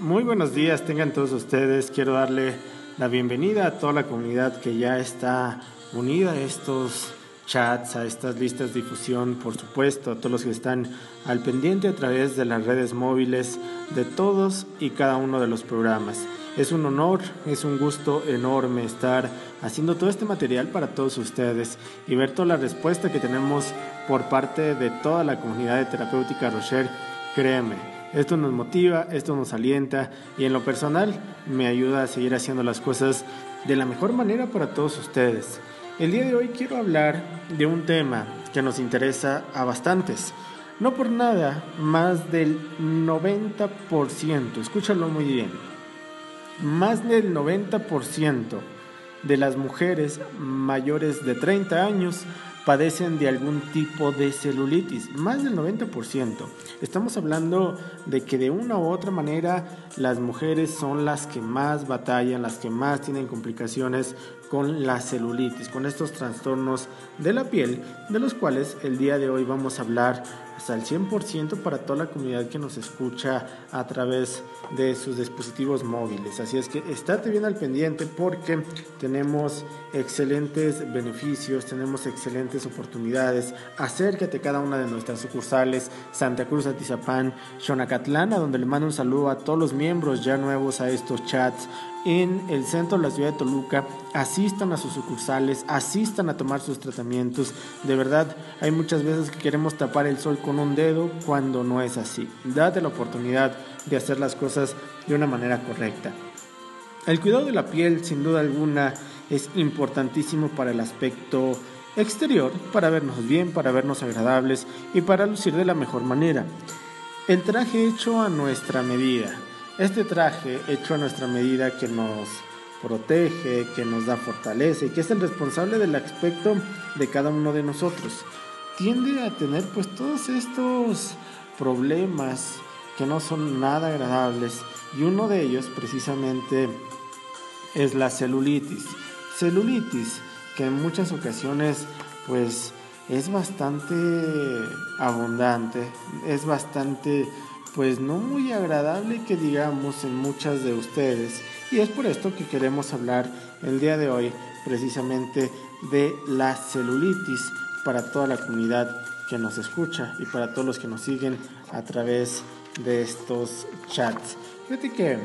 Muy buenos días, tengan todos ustedes. Quiero darle la bienvenida a toda la comunidad que ya está unida a estos chats, a estas listas de difusión, por supuesto, a todos los que están al pendiente a través de las redes móviles de todos y cada uno de los programas. Es un honor, es un gusto enorme estar haciendo todo este material para todos ustedes y ver toda la respuesta que tenemos por parte de toda la comunidad de terapéutica Rocher. Créeme, esto nos motiva, esto nos alienta y en lo personal me ayuda a seguir haciendo las cosas de la mejor manera para todos ustedes. El día de hoy quiero hablar de un tema que nos interesa a bastantes. No por nada, más del 90%, escúchalo muy bien más del 90% de las mujeres mayores de 30 años padecen de algún tipo de celulitis, más del 90%. Estamos hablando de que de una u otra manera las mujeres son las que más batallan, las que más tienen complicaciones con la celulitis, con estos trastornos de la piel, de los cuales el día de hoy vamos a hablar hasta el 100% para toda la comunidad que nos escucha a través de sus dispositivos móviles. Así es que estate bien al pendiente porque tenemos excelentes beneficios, tenemos excelentes oportunidades. Acércate a cada una de nuestras sucursales, Santa Cruz, Atizapán, Xonacatlán, donde le mando un saludo a todos los miembros ya nuevos a estos chats en el centro de la ciudad de Toluca, asistan a sus sucursales, asistan a tomar sus tratamientos. De verdad, hay muchas veces que queremos tapar el sol con un dedo cuando no es así. Date la oportunidad de hacer las cosas de una manera correcta. El cuidado de la piel, sin duda alguna, es importantísimo para el aspecto exterior, para vernos bien, para vernos agradables y para lucir de la mejor manera. El traje hecho a nuestra medida este traje hecho a nuestra medida que nos protege, que nos da fortaleza y que es el responsable del aspecto de cada uno de nosotros, tiende a tener pues todos estos problemas que no son nada agradables y uno de ellos precisamente es la celulitis. Celulitis que en muchas ocasiones pues es bastante abundante, es bastante pues no muy agradable que digamos en muchas de ustedes. Y es por esto que queremos hablar el día de hoy precisamente de la celulitis para toda la comunidad que nos escucha y para todos los que nos siguen a través de estos chats. Fíjate que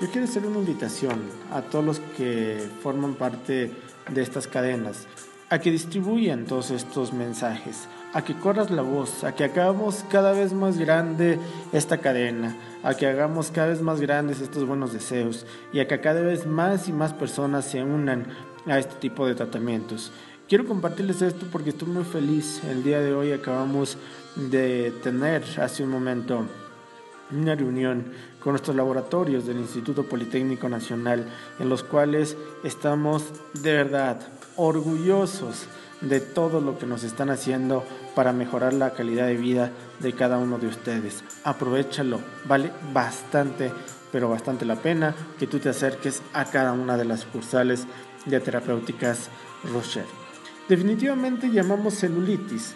yo quiero hacer una invitación a todos los que forman parte de estas cadenas a que distribuyan todos estos mensajes, a que corras la voz, a que hagamos cada vez más grande esta cadena, a que hagamos cada vez más grandes estos buenos deseos y a que cada vez más y más personas se unan a este tipo de tratamientos. Quiero compartirles esto porque estoy muy feliz. El día de hoy acabamos de tener hace un momento una reunión con nuestros laboratorios del Instituto Politécnico Nacional en los cuales estamos de verdad orgullosos de todo lo que nos están haciendo para mejorar la calidad de vida de cada uno de ustedes. Aprovechalo, vale bastante, pero bastante la pena que tú te acerques a cada una de las sucursales de terapéuticas Rocher. Definitivamente llamamos celulitis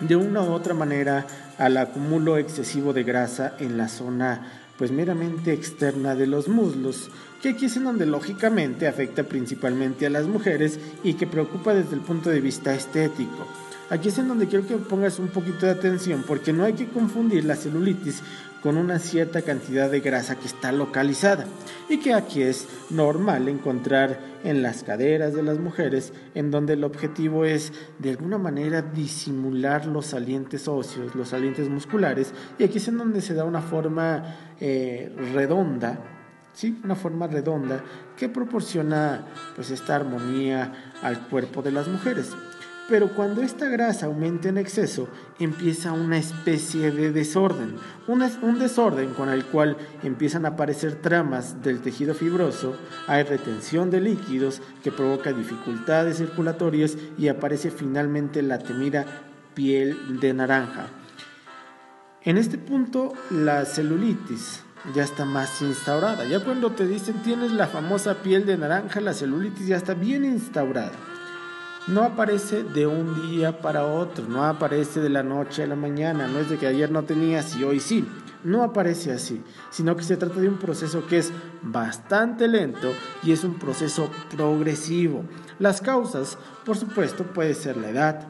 de una u otra manera al acumulo excesivo de grasa en la zona pues meramente externa de los muslos, que aquí es en donde lógicamente afecta principalmente a las mujeres y que preocupa desde el punto de vista estético. Aquí es en donde quiero que pongas un poquito de atención porque no hay que confundir la celulitis con una cierta cantidad de grasa que está localizada y que aquí es normal encontrar en las caderas de las mujeres en donde el objetivo es de alguna manera disimular los salientes óseos, los salientes musculares y aquí es en donde se da una forma eh, redonda ¿sí? una forma redonda que proporciona pues esta armonía al cuerpo de las mujeres. Pero cuando esta grasa aumenta en exceso, empieza una especie de desorden, un, desorden con el cual empiezan a aparecer tramas del tejido fibroso, hay retención de líquidos que provoca dificultades circulatorias y aparece finalmente la temida piel de naranja. En este punto, la celulitis ya está más instaurada. Ya cuando te dicen tienes la famosa piel de naranja, la celulitis ya está bien instaurada. No aparece de un día para otro, no aparece de la noche a la mañana, no es de que ayer no tenías y hoy sí. no aparece así, sino que se trata de un proceso que es bastante lento y es un proceso progresivo. Las causas, por supuesto, puede ser la edad.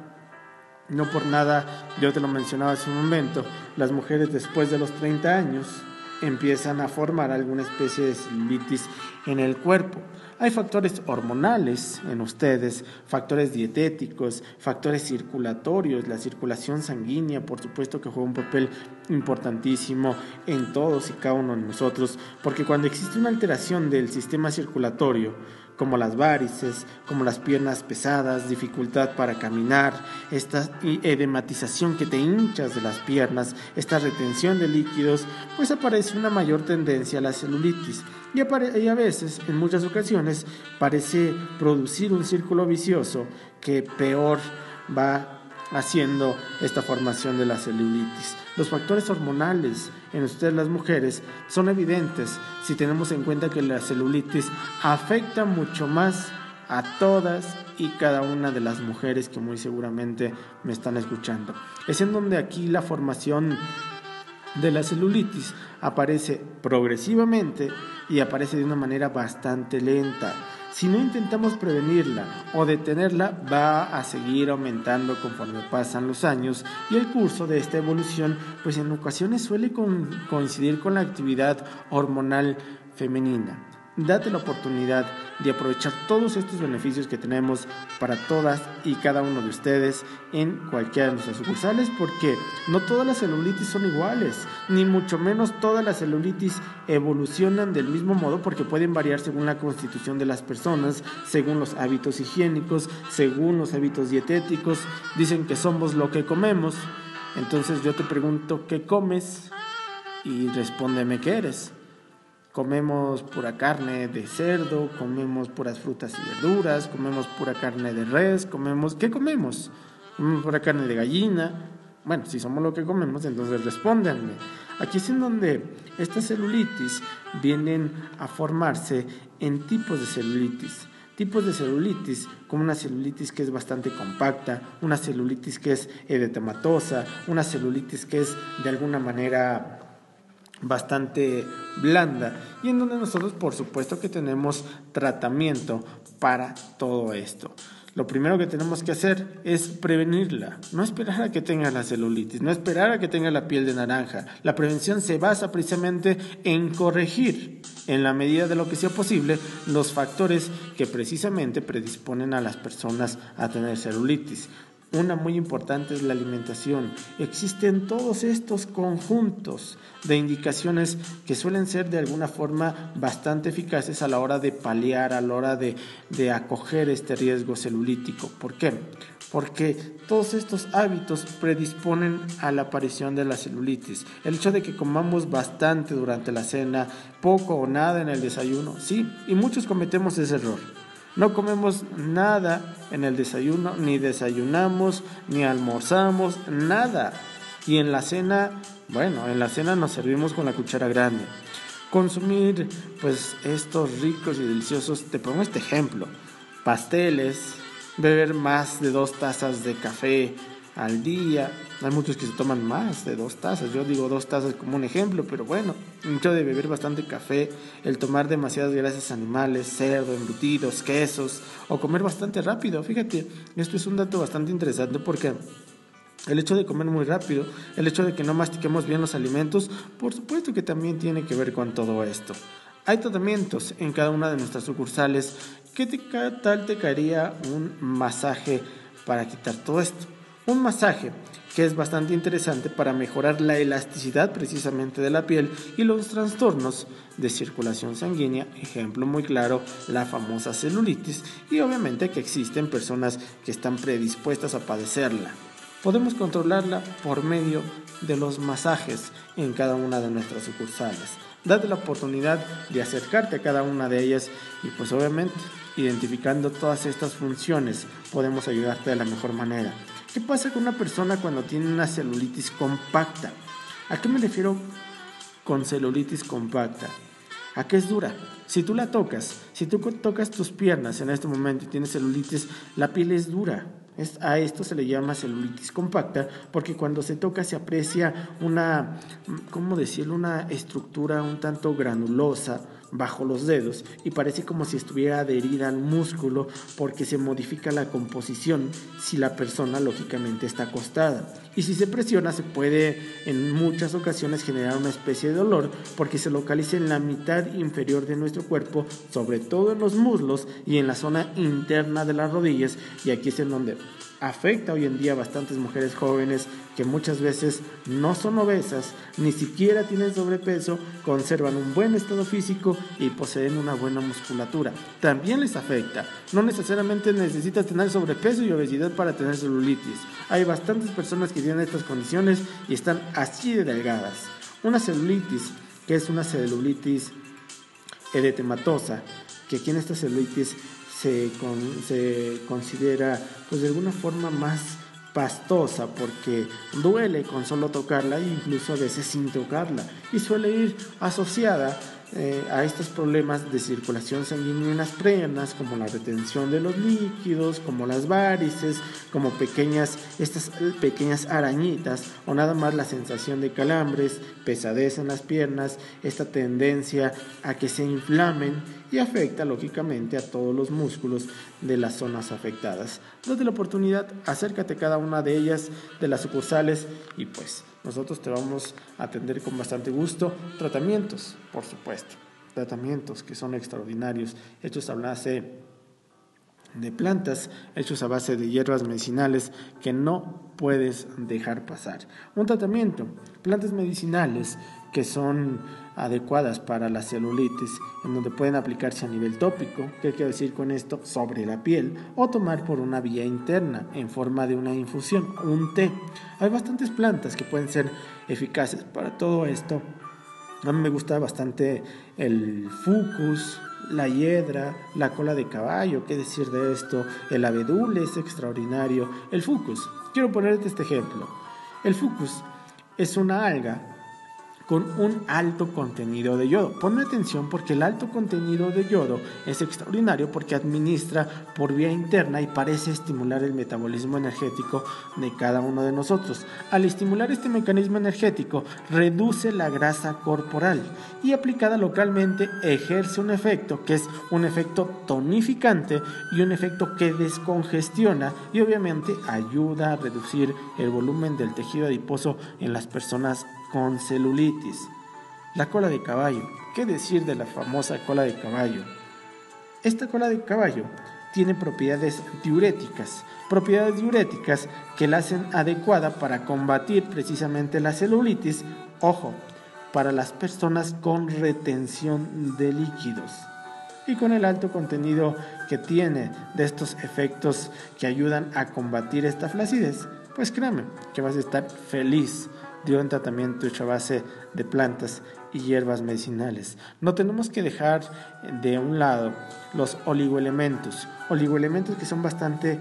No por nada, yo te lo mencionaba hace un momento, las mujeres después de los 30 años empiezan a formar alguna especie de celulitis en el cuerpo. Hay factores hormonales en ustedes, factores dietéticos, factores circulatorios, la circulación sanguínea, por supuesto que juega un papel importantísimo en todos y cada uno de nosotros, porque cuando existe una alteración del sistema circulatorio, como las varices, como las piernas pesadas, dificultad para caminar, esta edematización que te hinchas de las piernas, esta retención de líquidos, pues aparece una mayor tendencia a la celulitis. Y, y a veces, en muchas ocasiones, parece producir un círculo vicioso que peor va haciendo esta formación de la celulitis. Los factores hormonales en ustedes las mujeres son evidentes si tenemos en cuenta que la celulitis afecta mucho más a todas y cada una de las mujeres que muy seguramente me están escuchando. Es en donde aquí la formación de la celulitis aparece progresivamente y aparece de una manera bastante lenta. Si no intentamos prevenirla o detenerla, va a seguir aumentando conforme pasan los años y el curso de esta evolución, pues en ocasiones suele coincidir con la actividad hormonal femenina date la oportunidad de aprovechar todos estos beneficios que tenemos para todas y cada uno de ustedes en cualquiera de nuestras sucursales porque no todas las celulitis son iguales, ni mucho menos todas las celulitis evolucionan del mismo modo porque pueden variar según la constitución de las personas, según los hábitos higiénicos, según los hábitos dietéticos. Dicen que somos lo que comemos. Entonces yo te pregunto, ¿qué comes? Y respóndeme qué eres comemos pura carne de cerdo, comemos puras frutas y verduras, comemos pura carne de res, comemos, ¿qué comemos? Comemos pura carne de gallina. Bueno, si somos lo que comemos, entonces respóndanme. Aquí es en donde estas celulitis vienen a formarse en tipos de celulitis. Tipos de celulitis, como una celulitis que es bastante compacta, una celulitis que es edetematosa, una celulitis que es de alguna manera bastante blanda y en donde nosotros por supuesto que tenemos tratamiento para todo esto. Lo primero que tenemos que hacer es prevenirla, no esperar a que tenga la celulitis, no esperar a que tenga la piel de naranja. La prevención se basa precisamente en corregir, en la medida de lo que sea posible, los factores que precisamente predisponen a las personas a tener celulitis. Una muy importante es la alimentación. Existen todos estos conjuntos de indicaciones que suelen ser de alguna forma bastante eficaces a la hora de paliar, a la hora de, acoger este riesgo celulítico. ¿Por qué? Porque todos estos hábitos predisponen a la aparición de la celulitis. El hecho de que comamos bastante durante la cena, poco o nada en el desayuno, sí, y muchos cometemos ese error no comemos nada en el desayuno, ni desayunamos, ni almorzamos, nada. Y en la cena, bueno, en la cena nos servimos con la cuchara grande. Consumir, pues, estos ricos y deliciosos, te pongo este ejemplo, pasteles, beber más de dos tazas de café al día. Hay muchos que se toman más de dos tazas. Yo digo dos tazas como un ejemplo, pero bueno, mucho de beber bastante café, el tomar demasiadas grasas animales, cerdo, embutidos, quesos, o comer bastante rápido. Fíjate, esto es un dato bastante interesante porque el hecho de comer muy rápido, el hecho de que no mastiquemos bien los alimentos, por supuesto que también tiene que ver con todo esto. Hay tratamientos en cada una de nuestras sucursales. ¿Qué tal te caería un masaje para quitar todo esto? Un masaje que es bastante interesante para mejorar la elasticidad precisamente de la piel y los trastornos de circulación sanguínea, ejemplo muy claro, la famosa celulitis y obviamente que existen personas que están predispuestas a padecerla. Podemos controlarla por medio de los masajes en cada una de nuestras sucursales. Date la oportunidad de acercarte a cada una de ellas y pues obviamente identificando todas estas funciones podemos ayudarte de la mejor manera. ¿Qué pasa con una persona cuando tiene una celulitis compacta? ¿A qué me refiero con celulitis compacta? ¿A qué es dura? Si tú la tocas, si tú tocas tus piernas en este momento y tienes celulitis, la piel es dura. a esto se le llama celulitis compacta porque cuando se toca se aprecia una, ¿cómo decirlo? Una estructura un tanto granulosa bajo los dedos y parece como si estuviera adherida al músculo porque se modifica la composición si la persona lógicamente está acostada. Y si se presiona se puede en muchas ocasiones generar una especie de dolor porque se localiza en la mitad inferior de nuestro cuerpo, sobre todo en los muslos y en la zona interna de las rodillas y aquí es en donde afecta hoy en día a bastantes mujeres jóvenes que muchas veces no son obesas, ni siquiera tienen sobrepeso, conservan un buen estado físico y poseen una buena musculatura. También les afecta. No necesariamente necesitas tener sobrepeso y obesidad para tener celulitis. Hay bastantes personas que estas condiciones y están así de delgadas. Una celulitis, que es una celulitis edetematosa, que aquí en esta celulitis se, se considera pues de alguna forma más pastosa porque duele con solo tocarla e incluso a veces sin tocarla y suele ir asociada eh, a estos problemas de circulación sanguínea en las piernas, como la retención de los líquidos, como las varices, como pequeñas, estas pequeñas arañitas, o nada más la sensación de calambres, pesadez en las piernas, esta tendencia a que se inflamen y afecta lógicamente a todos los músculos de las zonas afectadas. Date la oportunidad, acércate a cada una de ellas, de las sucursales, y pues nosotros te vamos a atender con bastante gusto. Tratamientos, por supuesto. Tratamientos que son extraordinarios, hechos a base de plantas, hechos a base de hierbas medicinales que no puedes dejar pasar. Un tratamiento, plantas medicinales que son adecuadas para la celulitis, en donde pueden aplicarse a nivel tópico, ¿qué quiero decir con esto? Sobre la piel, o tomar por una vía interna en forma de una infusión, un té. Hay bastantes plantas que pueden ser eficaces para todo esto. A mí me gusta bastante el fucus, la hiedra, la cola de caballo, qué decir de esto, el abedul es extraordinario, el fucus. Quiero ponerte este ejemplo. El fucus es una alga con un alto contenido de yodo. Ponme atención porque el alto contenido de yodo es extraordinario porque administra por vía interna y parece estimular el metabolismo energético de cada uno de nosotros. Al estimular este mecanismo energético, reduce la grasa corporal y aplicada localmente ejerce un efecto que es un efecto tonificante y un efecto que descongestiona y obviamente ayuda a reducir el volumen del tejido adiposo en las personas con celulitis. La cola de caballo. ¿Qué decir de la famosa cola de caballo? Esta cola de caballo tiene propiedades diuréticas, propiedades diuréticas que la hacen adecuada para combatir precisamente la celulitis, ojo, para las personas con retención de líquidos. Y con el alto contenido que tiene de estos efectos que ayudan a combatir esta flacidez, pues créame que vas a estar feliz dio un tratamiento hecho a base de plantas y hierbas medicinales. No tenemos que dejar de un lado los oligoelementos, oligoelementos que son bastante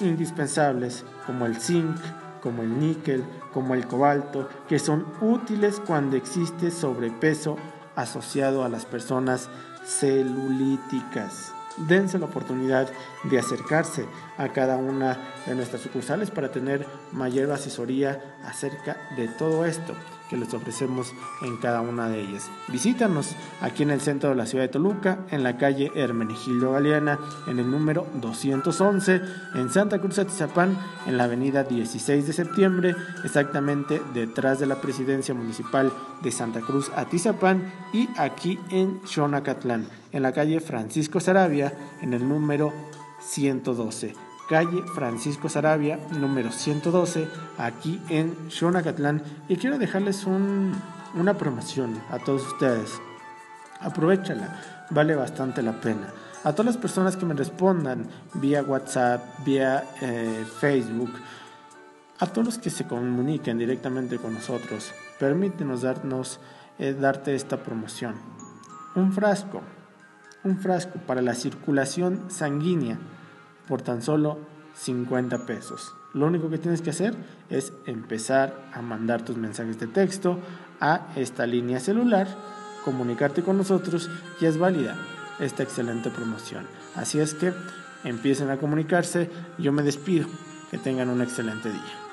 indispensables, como el zinc, como el níquel, como el cobalto, que son útiles cuando existe sobrepeso asociado a las personas celulíticas dense la oportunidad de acercarse a cada una de nuestras sucursales para tener mayor asesoría acerca de todo esto que les ofrecemos en cada una de ellas. Visítanos aquí en el centro de la ciudad de Toluca, en la calle Hermenegildo Galeana, en el número 211, en Santa Cruz Atizapán, en la avenida 16 de septiembre, exactamente detrás de la presidencia municipal de Santa Cruz Atizapán y aquí en Xonacatlán, en la calle Francisco Sarabia, en el número 112 calle Francisco Sarabia, número 112, aquí en Xonacatlán. Y quiero dejarles una promoción a todos ustedes. Aprovechala, vale bastante la pena. A todas las personas que me respondan vía WhatsApp, vía eh, Facebook, a todos los que se comuniquen directamente con nosotros, permítenos darnos, eh, darte esta promoción. Un frasco, un frasco para la circulación sanguínea por tan solo 50 pesos. Lo único que tienes que hacer es empezar a mandar tus mensajes de texto a esta línea celular, comunicarte con nosotros y es válida esta excelente promoción. Así es que empiecen a comunicarse. Yo me despido. Que tengan un excelente día.